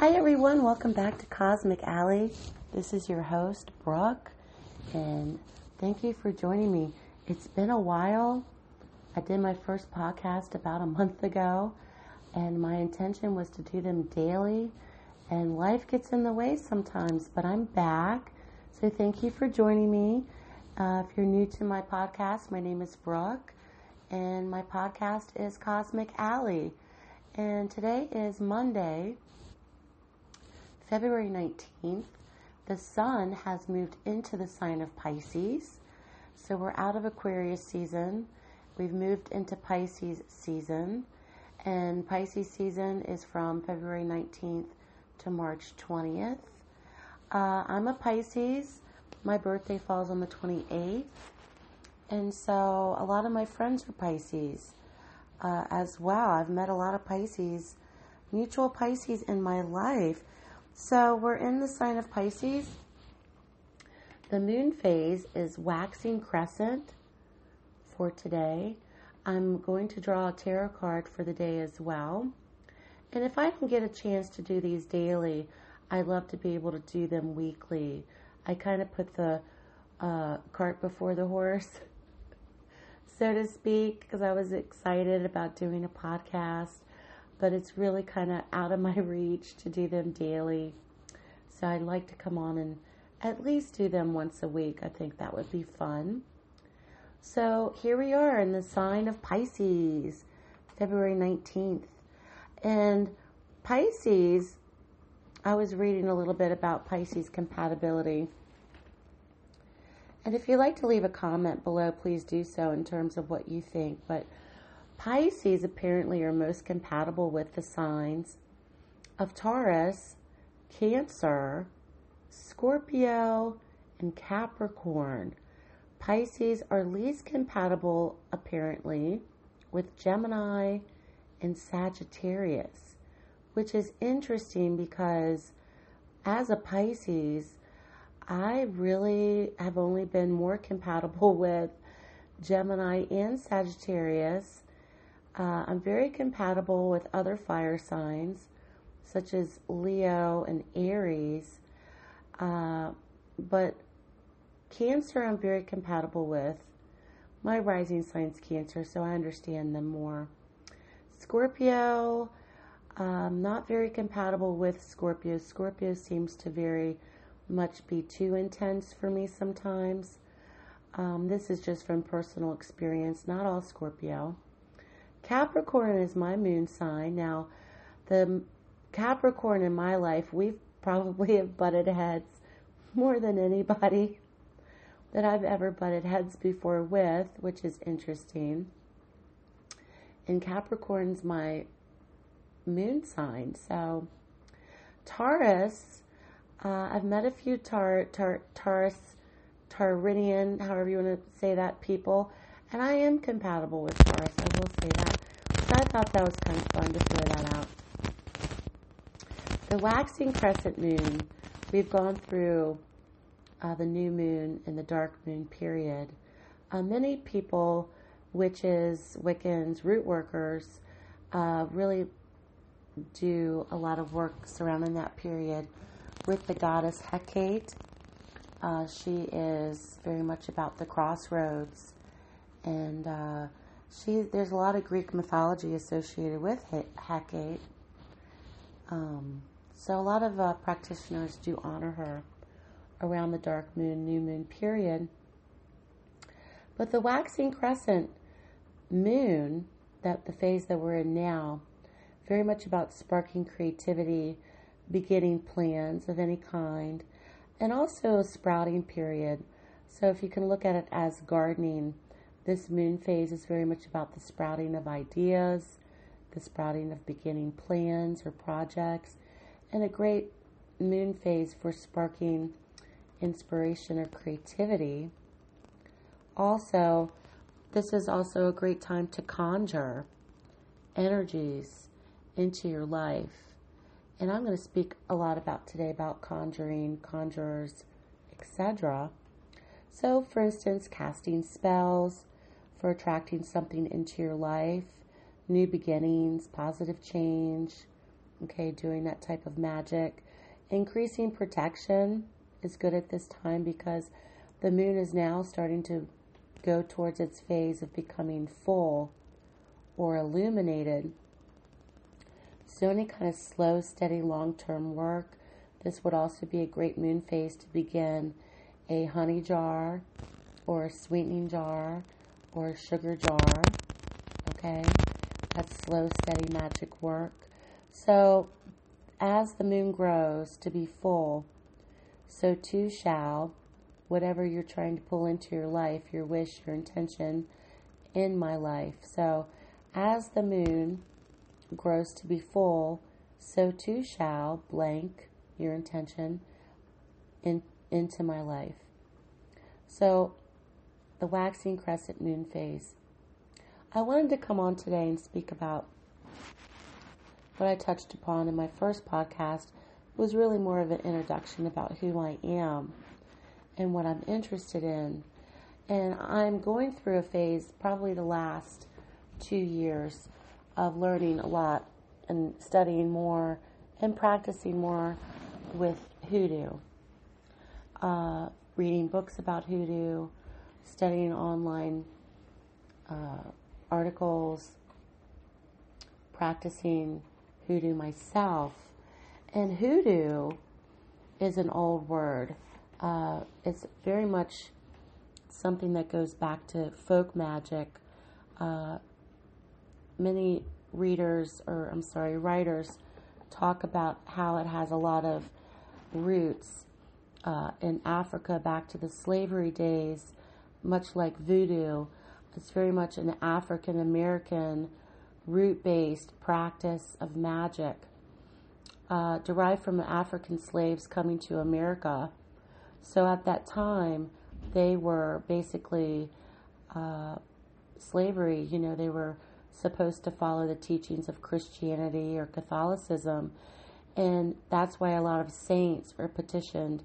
Hi, everyone. Welcome back to Cosmic Alley. This is your host, Brooke, and thank you for joining me. It's been a while. I did my first podcast about a month ago, and my intention was to do them daily, and life gets in the way sometimes, but I'm back. So thank you for joining me. Uh, if you're new to my podcast, my name is Brooke, and my podcast is Cosmic Alley. And today is Monday, February 19th, the sun has moved into the sign of Pisces. So we're out of Aquarius season. We've moved into Pisces season. And Pisces season is from February 19th to March 20th. Uh, I'm a Pisces. My birthday falls on the 28th. And so a lot of my friends are Pisces uh, as well. I've met a lot of Pisces, mutual Pisces in my life. So we're in the sign of Pisces. The moon phase is waxing crescent for today. I'm going to draw a tarot card for the day as well. And if I can get a chance to do these daily, I'd love to be able to do them weekly. I kind of put the uh, cart before the horse, so to speak, because I was excited about doing a podcast but it's really kind of out of my reach to do them daily. So I'd like to come on and at least do them once a week. I think that would be fun. So here we are in the sign of Pisces, February 19th. And Pisces, I was reading a little bit about Pisces compatibility. And if you'd like to leave a comment below, please do so in terms of what you think. But Pisces apparently are most compatible with the signs of Taurus, Cancer, Scorpio, and Capricorn. Pisces are least compatible, apparently, with Gemini and Sagittarius, which is interesting because as a Pisces, I really have only been more compatible with Gemini and Sagittarius uh, I'm very compatible with other fire signs, such as Leo and Aries. Uh, but Cancer, I'm very compatible with. My rising sign's Cancer, so I understand them more. Scorpio, um, not very compatible with Scorpio. Scorpio seems to very much be too intense for me sometimes. Um, this is just from personal experience, not all Scorpio. Capricorn is my moon sign. Now, the Capricorn in my life, we've probably have butted heads more than anybody that I've ever butted heads before with, which is interesting. And Capricorn's my moon sign. So, Taurus, uh, I've met a few tar, tar, Taurus, Tauridian, however you want to say that, people, and I am compatible with Taurus. I will say that. Thought that was kind of fun to throw that out. The waxing crescent moon, we've gone through uh, the new moon and the dark moon period. Uh, many people, witches, Wiccans, root workers, uh, really do a lot of work surrounding that period with the goddess Hecate. Uh, she is very much about the crossroads and uh, she there's a lot of Greek mythology associated with Hecate. Um, so a lot of uh, practitioners do honor her around the dark moon, new moon period. But the waxing crescent moon, that the phase that we're in now, very much about sparking creativity, beginning plans of any kind, and also a sprouting period. So if you can look at it as gardening this moon phase is very much about the sprouting of ideas, the sprouting of beginning plans or projects, and a great moon phase for sparking inspiration or creativity. Also, this is also a great time to conjure energies into your life. And I'm going to speak a lot about today about conjuring, conjurers, etc. So, for instance, casting spells, for attracting something into your life, new beginnings, positive change, Okay, doing that type of magic. Increasing protection is good at this time because the moon is now starting to go towards its phase of becoming full or illuminated. So, any kind of slow, steady, long term work, this would also be a great moon phase to begin a honey jar or a sweetening jar or a sugar jar. Okay, that's slow, steady magic work. So, as the moon grows to be full, so too shall whatever you're trying to pull into your life, your wish, your intention in my life. So, as the moon grows to be full, so too shall blank your intention in, into my life. So, the waxing crescent moon phase. I wanted to come on today and speak about what I touched upon in my first podcast was really more of an introduction about who I am and what I'm interested in. And I'm going through a phase, probably the last two years, of learning a lot and studying more and practicing more with hoodoo. Uh, reading books about hoodoo, studying online uh, articles, practicing hoodoo myself. And hoodoo is an old word. Uh, it's very much something that goes back to folk magic. Uh, many readers, or I'm sorry, writers, talk about how it has a lot of roots uh, in Africa back to the slavery days, much like voodoo. It's very much an African American root based practice of magic, uh, derived from African slaves coming to America. So at that time, they were basically uh, slavery, you know, they were supposed to follow the teachings of Christianity or Catholicism. And that's why a lot of saints were petitioned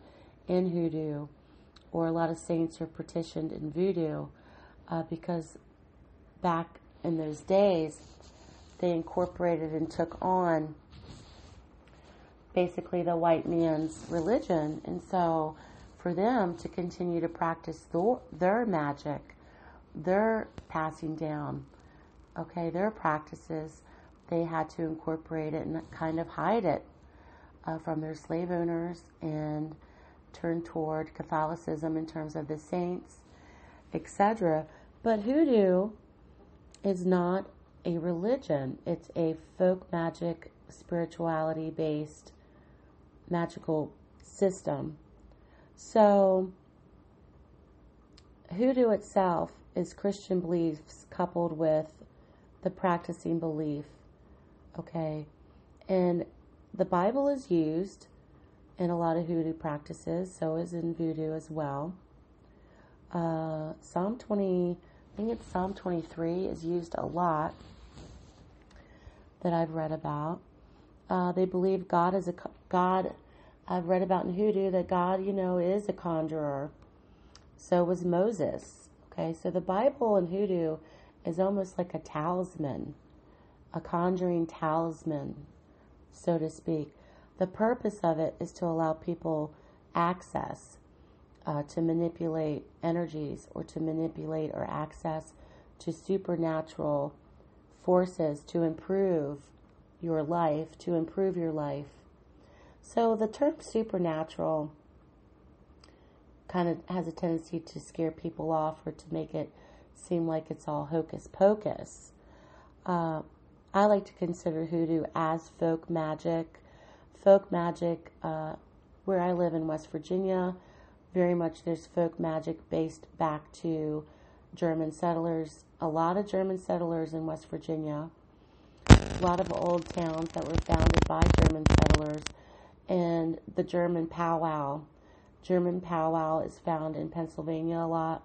in hoodoo, or a lot of saints are partitioned in voodoo, uh, because back in those days, they incorporated and took on basically the white man's religion. And so for them to continue to practice their magic, their passing down, okay, their practices, they had to incorporate it and kind of hide it uh, from their slave owners and turn toward Catholicism in terms of the saints, etc. But hoodoo is not a religion, it's a folk magic, spirituality based magical system. So, hoodoo itself is Christian beliefs coupled with the practicing belief. Okay? And the Bible is used in a lot of hoodoo practices, so is in voodoo as well. Uh, Psalm 20, I think it's Psalm 23, is used a lot that I've read about. Uh, they believe God is a God. I've read about in hoodoo that God, you know, is a conjurer. So was Moses. Okay, so the Bible in hoodoo is almost like a talisman, a conjuring talisman, so to speak. The purpose of it is to allow people access uh, to manipulate energies or to manipulate or access to supernatural forces to improve your life, to improve your life. So the term supernatural kind of has a tendency to scare people off or to make it seem like it's all hocus pocus. Uh, I like to consider hoodoo as folk magic. Folk magic, uh, where I live in West Virginia, very much there's folk magic based back to German settlers, a lot of German settlers in West Virginia, a lot of old towns that were founded by German settlers, and the German powwow. German powwow is found in Pennsylvania a lot.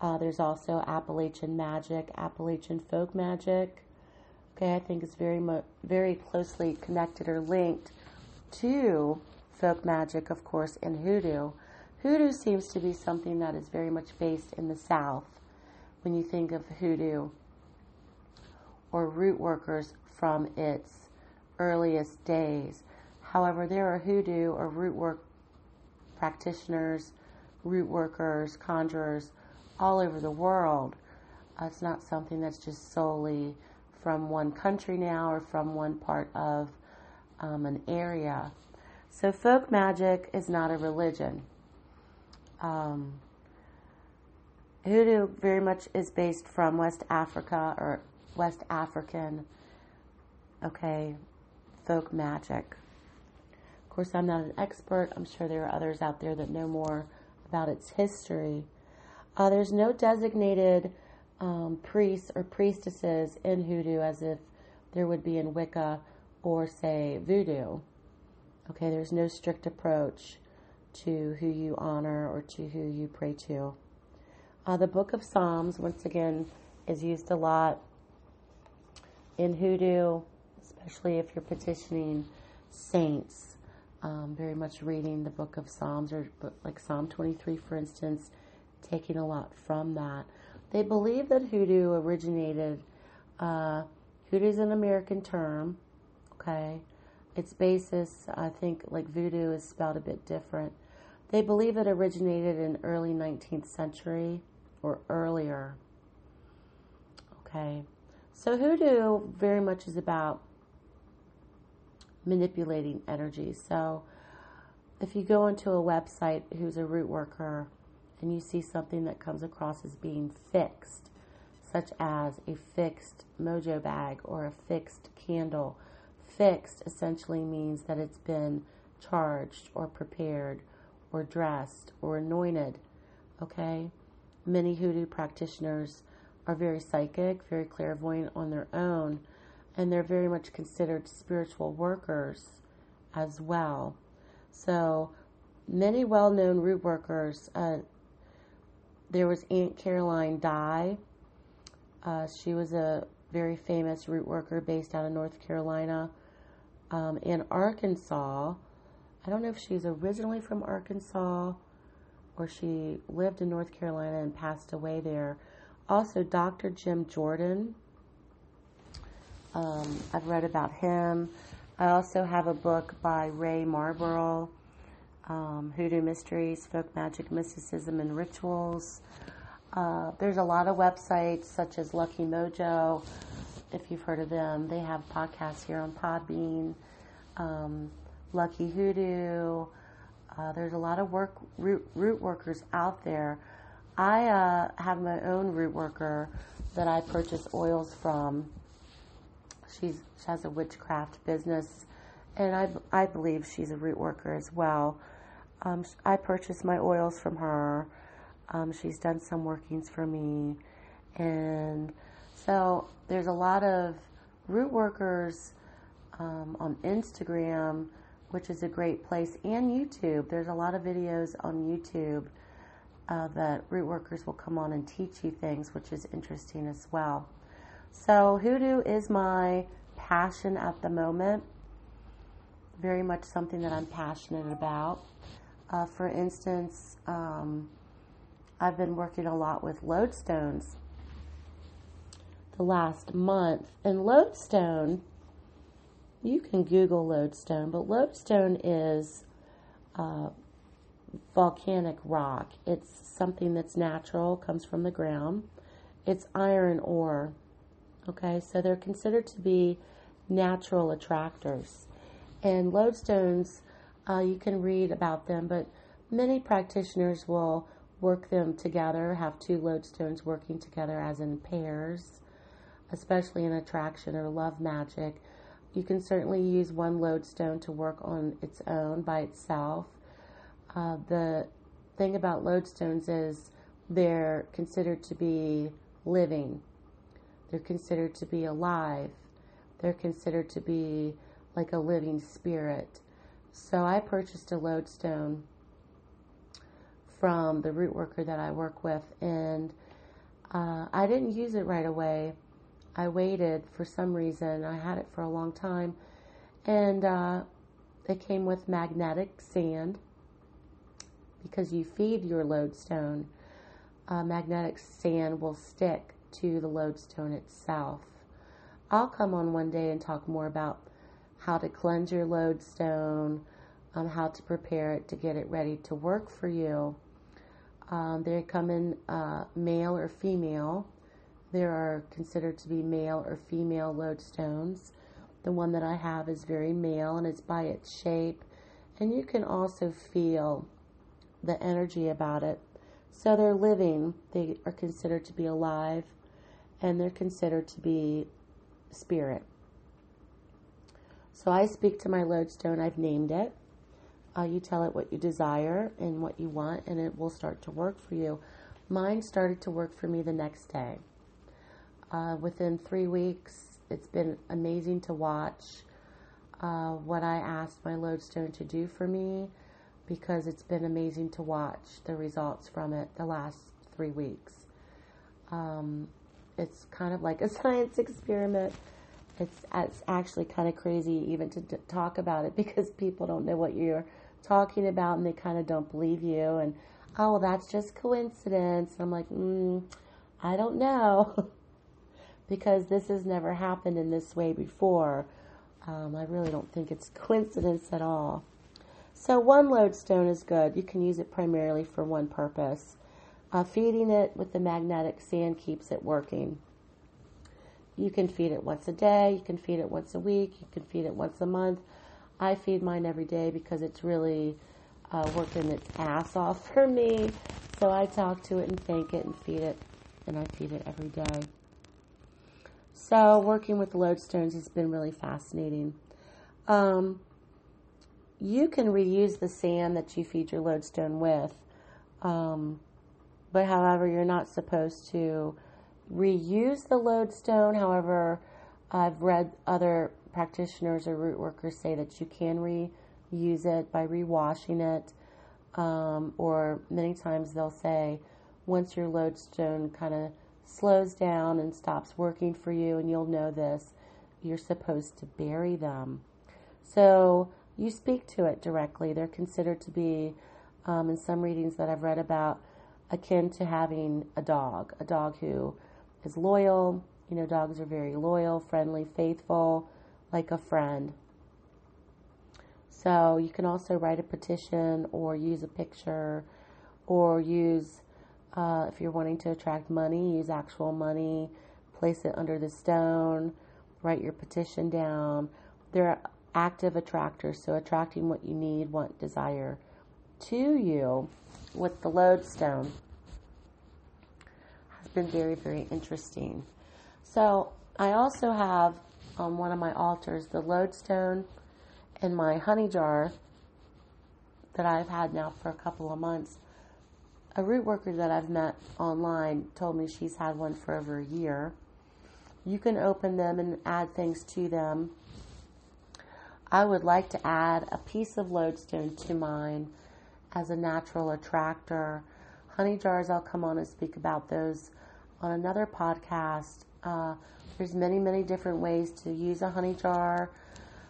Uh, there's also Appalachian magic, Appalachian folk magic. Okay, I think it's very mo- very closely connected or linked to folk magic, of course, and hoodoo. Hoodoo seems to be something that is very much based in the South when you think of hoodoo or root workers from its earliest days. However, there are hoodoo or root work practitioners, root workers, conjurers all over the world. Uh, it's not something that's just solely from one country now or from one part of um, an area. So, folk magic is not a religion. Um, hoodoo very much is based from West Africa or West African, okay, folk magic. Of course, I'm not an expert. I'm sure there are others out there that know more about its history. Uh, there's no designated um, priests or priestesses in hoodoo as if there would be in Wicca or, say, voodoo. Okay, there's no strict approach to who you honor or to who you pray to. Uh, the Book of Psalms, once again, is used a lot in hoodoo, especially if you're petitioning saints. Um, very much reading the Book of Psalms, or like Psalm 23, for instance, taking a lot from that. They believe that hoodoo originated. Uh, hoodoo is an American term, okay? Its basis, I think, like voodoo, is spelled a bit different. They believe it originated in early 19th century or earlier. Okay, so hoodoo very much is about manipulating energy. So if you go into a website who's a root worker and you see something that comes across as being fixed, such as a fixed mojo bag or a fixed candle, fixed essentially means that it's been charged or prepared or dressed or anointed. Okay? Many hoodoo practitioners are very psychic, very clairvoyant on their own, and they're very much considered spiritual workers as well. So, many well known root workers, uh, there was Aunt Caroline Dye. Uh, she was a very famous root worker based out of North Carolina. Um, in Arkansas, I don't know if she's originally from Arkansas or she lived in North Carolina and passed away there. Also, Dr. Jim Jordan. Um, I've read about him. I also have a book by Ray Malbrough um, Hoodoo Mysteries, Folk Magic, Mysticism, and Rituals. Uh, there's a lot of websites such as Lucky Mojo, if you've heard of them. They have podcasts here on Podbean. Um, Lucky Hoodoo. Uh, there's a lot of work root, root workers out there. I uh, have my own root worker that I purchase oils from. She's, she has a witchcraft business, and I, I believe she's a root worker as well. Um, I purchase my oils from her. Um, she's done some workings for me. And so there's a lot of root workers um, on Instagram, which is a great place, and YouTube. There's a lot of videos on YouTube uh, that root workers will come on and teach you things, which is interesting as well. So, hoodoo is my passion at the moment. Very much something that I'm passionate about. Uh, for instance, um, I've been working a lot with lodestones the last month. And lodestone, you can Google lodestone, but lodestone is uh, volcanic rock. It's something that's natural, comes from the ground. It's iron ore. Okay, so they're considered to be natural attractors. And lodestones uh, you can read about them, but many practitioners will work them together, have two lodestones working together as in pairs, especially in attraction or love magic. You can certainly use one lodestone to work on its own by itself. Uh, the thing about lodestones is they're considered to be living, they're considered to be alive, they're considered to be like a living spirit. So I purchased a lodestone from the root worker that I work with, and uh, I didn't use it right away. I waited for some reason. I had it for a long time, and uh, it came with magnetic sand because you feed your lodestone. Uh, magnetic sand will stick to the lodestone itself. I'll come on one day and talk more about how to cleanse your lodestone, um, how to prepare it to get it ready to work for you. Um, they come in uh, male or female. There are considered to be male or female lodestones. The one that I have is very male and it's by its shape. And you can also feel the energy about it. So they're living, they are considered to be alive, and they're considered to be spirit. So I speak to my lodestone, I've named it. Uh, you tell it what you desire and what you want, and it will start to work for you. Mine started to work for me the next day. Uh, within three weeks, it's been amazing to watch uh, what I asked my lodestone to do for me because it's been amazing to watch the results from it the last three weeks. Um, it's kind of like a science experiment. It's, it's actually kind of crazy even to, talk about it because people don't know what you're talking about and they kind of don't believe you. And, oh, well, that's just coincidence. I'm like, mm, I don't know. because this has never happened in this way before. Um, I really don't think it's coincidence at all. So one lodestone is good. You can use it primarily for one purpose. Uh, feeding it with the magnetic sand keeps it working. You can feed it once a day. You can feed it once a week. You can feed it once a month. I feed mine every day because it's really uh, working its ass off for me. So I talk to it and thank it and feed it, and I feed it every day. So working with lodestones has been really fascinating. Um, you can reuse the sand that you feed your lodestone with, um, but however, you're not supposed to reuse the lodestone. However, I've read other practitioners or root workers say that you can reuse it by rewashing it, um, or many times they'll say once your lodestone kind of slows down and stops working for you, and you'll know this, you're supposed to bury them. So you speak to it directly. They're considered to be, um, in some readings that I've read about, akin to having a dog, a dog who is loyal. You know, dogs are very loyal, friendly, faithful, like a friend. So you can also write a petition or use a picture or use uh, if you're wanting to attract money, use actual money, place it under the stone, write your petition down. They're active attractors, so attracting what you need, want, desire to you with the lodestone has been very, very interesting. So I also have on one of my altars the lodestone in my honey jar that I've had now for a couple of months a root worker that I've met online told me she's had one for over a year. You can open them and add things to them. I would like to add a piece of lodestone to mine as a natural attractor. Honey jars, I'll come on and speak about those on another podcast. Uh, there's many, many different ways to use a honey jar,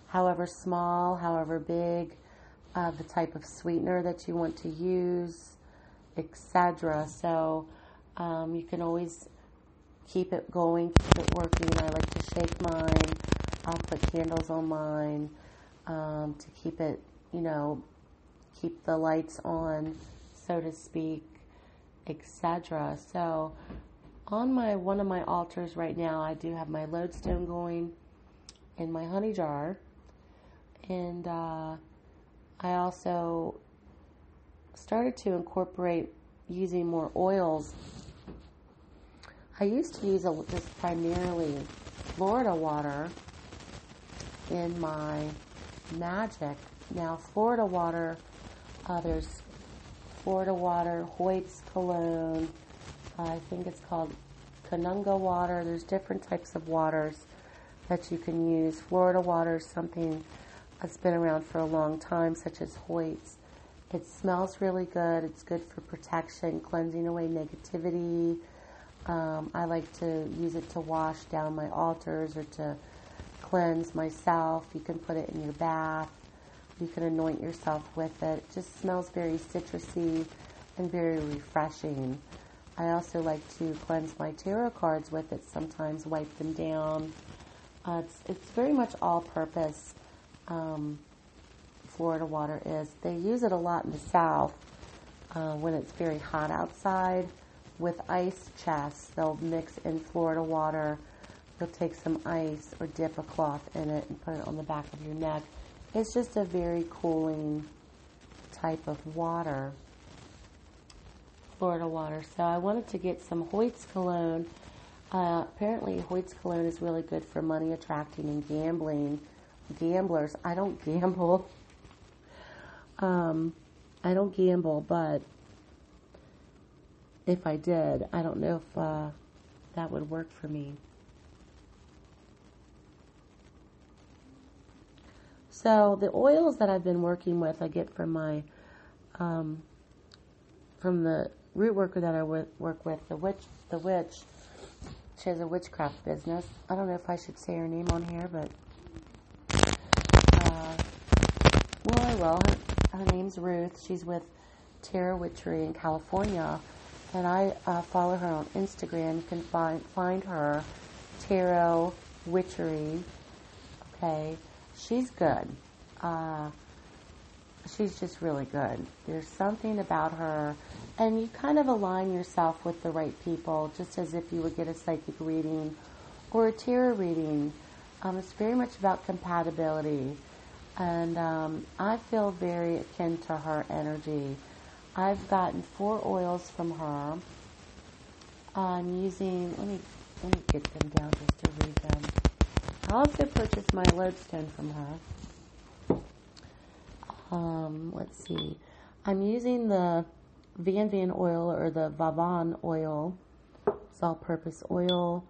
however small, however big, uh, the type of sweetener that you want to use etc. So um, you can always keep it going, keep it working. I like to shake mine. I'll put candles on mine um, to keep it, you know, keep the lights on, so to speak, etc. So on my one of my altars right now, I do have my lodestone going in my honey jar, and uh, I also started to incorporate using more oils. I used to use a, just primarily Florida water in my magic. Now, Florida water, uh, there's Florida water, Hoyt's cologne, I think it's called Kananga water. There's different types of waters that you can use. Florida water is something that's been around for a long time, such as Hoyt's. It smells really good. It's good for protection, cleansing away negativity. Um, I like to use it to wash down my altars or to cleanse myself. You can put it in your bath. You can anoint yourself with it. It just smells very citrusy and very refreshing. I also like to cleanse my tarot cards with it sometimes, wipe them down. Uh, it's, it's very much all purpose um, Florida water is. They use it a lot in the South uh, when it's very hot outside with ice chests. They'll mix in Florida water. They'll take some ice or dip a cloth in it and put it on the back of your neck. It's just a very cooling type of water. Florida water. So I wanted to get some Hoyt's cologne. Uh, apparently, Hoyt's cologne is really good for money attracting and gambling. Gamblers. I don't gamble. Um, I don't gamble, but if I did, I don't know if uh, that would work for me. So the oils that I've been working with, I get from my um, from the root worker that I work with, the witch, the witch. She has a witchcraft business. I don't know if I should say her name on here, but uh, well, I will. Her name's Ruth. She's with Tarot Witchery in California, and I uh, follow her on Instagram. You can find find her Tarot Witchery. Okay, she's good. Uh, she's just really good. There's something about her, and you kind of align yourself with the right people, just as if you would get a psychic reading or a tarot reading. Um, it's very much about compatibility, and um, I feel very akin to her energy. I've gotten four oils from her. I'm using. Let me let me get them down just to read them. I also purchased my lodestone from her um, let's see, I'm using the Van Van oil or the Vavan oil, it's all purpose oil.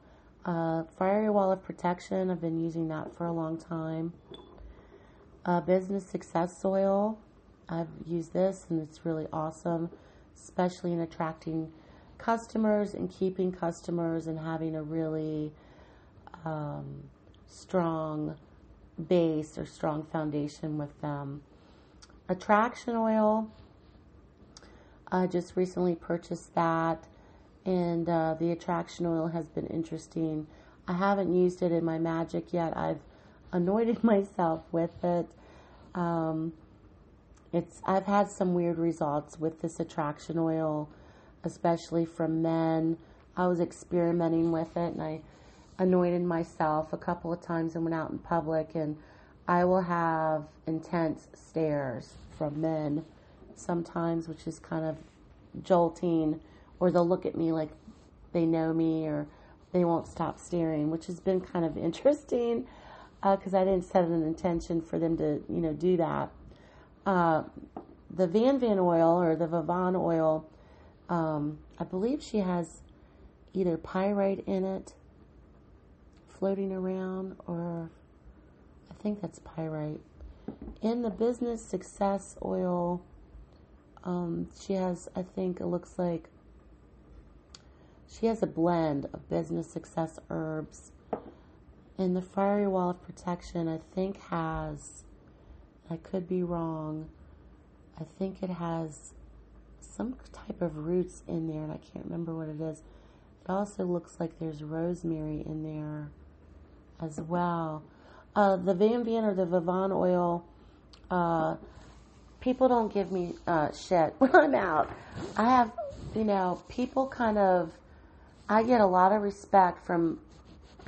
Uh, Fiery Wall of Protection, I've been using that for a long time. Uh, business Success Oil, I've used this and it's really awesome, especially in attracting customers and keeping customers and having a really um, strong base or strong foundation with them attraction oil. I just recently purchased that, and uh, the attraction oil has been interesting. I haven't used it in my magic yet. I've anointed myself with it. Um, it's I've had some weird results with this attraction oil, especially from men. I was experimenting with it, and I anointed myself a couple of times and went out in public and I will have intense stares from men sometimes, which is kind of jolting, or they'll look at me like they know me, or they won't stop staring, which has been kind of interesting because uh, I didn't set an intention for them to, you know, do that. Uh, the Van Van oil or the Vavan oil, um, I believe she has either pyrite in it floating around or I think that's pyrite. In the business success oil, um, she has, I think it looks like, she has a blend of business success herbs. And the fiery wall of protection, I think, has, I could be wrong, I think it has some type of roots in there, and I can't remember what it is. It also looks like there's rosemary in there as well. Uh, the Van Van or the Vivon oil, uh, people don't give me uh, shit when I'm out. I have, you know, people kind of, I get a lot of respect from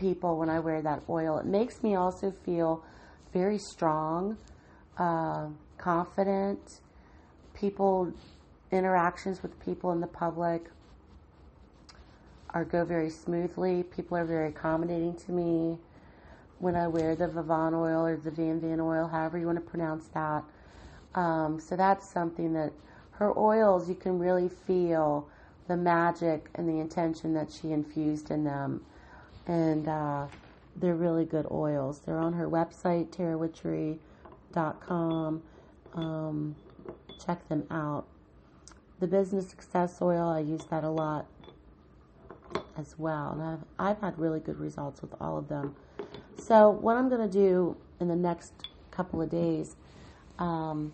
people when I wear that oil. It makes me also feel very strong, uh, confident. People, interactions with people in the public are go very smoothly. People are very accommodating to me when I wear the Vivon oil or the Van Van oil, however you want to pronounce that. Um, so that's something that her oils, you can really feel the magic and the intention that she infused in them. And uh, they're really good oils. They're on her website, tarotwitchery.com. Um, check them out. The Business Success Oil, I use that a lot as well. And I've, I've had really good results with all of them. So what I'm going to do in the next couple of days, um,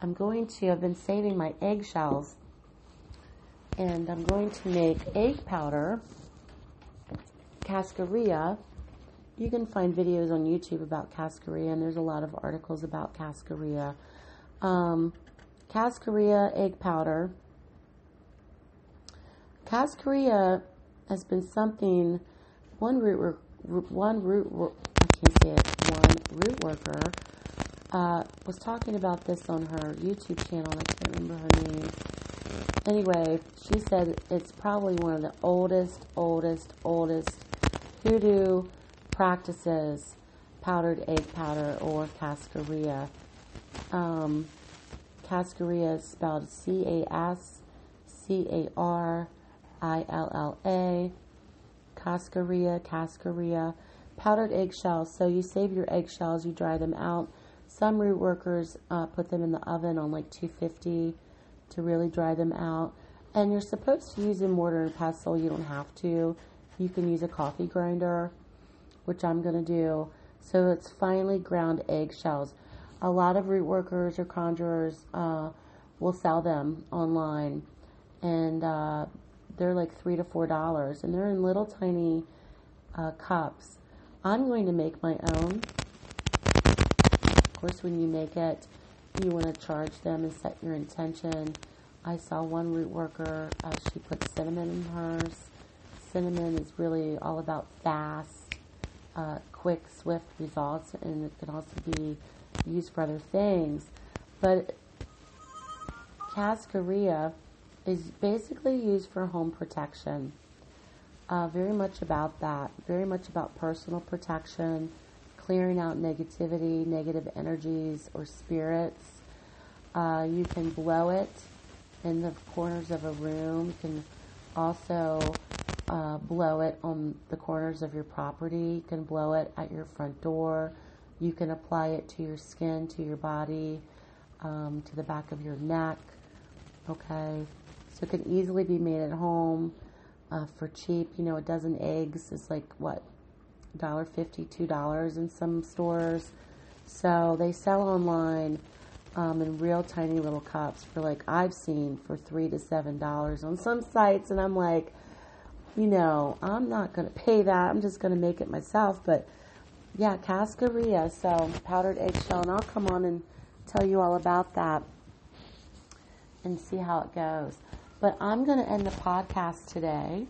I'm going to, I've been saving my eggshells and I'm going to make egg powder, cascarilla, you can find videos on YouTube about cascarilla, and there's a lot of articles about cascarilla. Um, cascarilla egg powder. Cascarilla has been something one root one root I can't say it one root worker uh, was talking about this on her YouTube channel. I can't remember her name. Anyway, she said it's probably one of the oldest, oldest, oldest hoodoo practices powdered egg powder or cascarilla. Um, cascarilla is spelled C A S C A R I L L A. Cascarilla, cascarilla. Powdered eggshells. So you save your eggshells, you dry them out. Some root workers uh, put them in the oven on like 250 to really dry them out. And you're supposed to use a mortar and pestle. You don't have to. You can use a coffee grinder, which I'm going to do. So it's finely ground eggshells. A lot of root workers or conjurers uh, will sell them online, and uh, they're like three to four dollars, and they're in little tiny uh, cups. I'm going to make my own. Of course, when you make it, you want to charge them and set your intention. I saw one root worker, uh, she put cinnamon in hers. Cinnamon is really all about fast, uh, quick, swift results, and it can also be used for other things. But cascarilla is basically used for home protection. Uh, very much about that, very much about personal protection, clearing out negativity, negative energies, or spirits. Uh, you can blow it in the corners of a room. You can also uh, blow it on the corners of your property. You can blow it at your front door. You can apply it to your skin, to your body, um, to the back of your neck. Okay, so it can easily be made at home uh, for cheap. You know, a dozen eggs is like what, $1.50, $2 in some stores. So they sell online um, in real tiny little cups for like I've seen for three to seven dollars on some sites, and I'm like, you know, I'm not gonna pay that. I'm just gonna make it myself. But yeah, cascarilla, so powdered eggshell, and I'll come on and tell you all about that and see how it goes. But I'm gonna end the podcast today.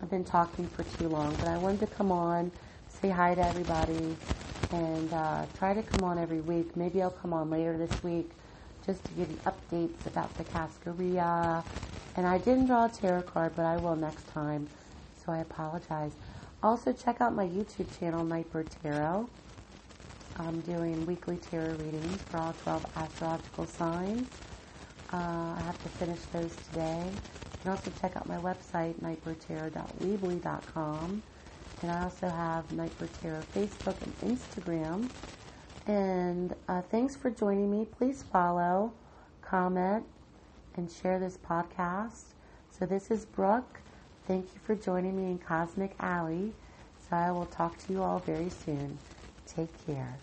I've been talking for too long, but I wanted to come on, say hi to everybody, and uh, try to come on every week. Maybe I'll come on later this week just to give you updates about the cascarilla. And I didn't draw a tarot card, but I will next time, so I apologize. Also, check out my YouTube channel, Nightbird Tarot. I'm doing weekly tarot readings for all 12 astrological signs. Uh, I have to finish those today. You can also check out my website, nightbirdtarot.weebly.com. And I also have Nightbird Tarot Facebook and Instagram. And uh, thanks for joining me. Please follow, comment, and share this podcast. So this is Brooke. Thank you for joining me in Cosmic Alley. So I will talk to you all very soon. Take care.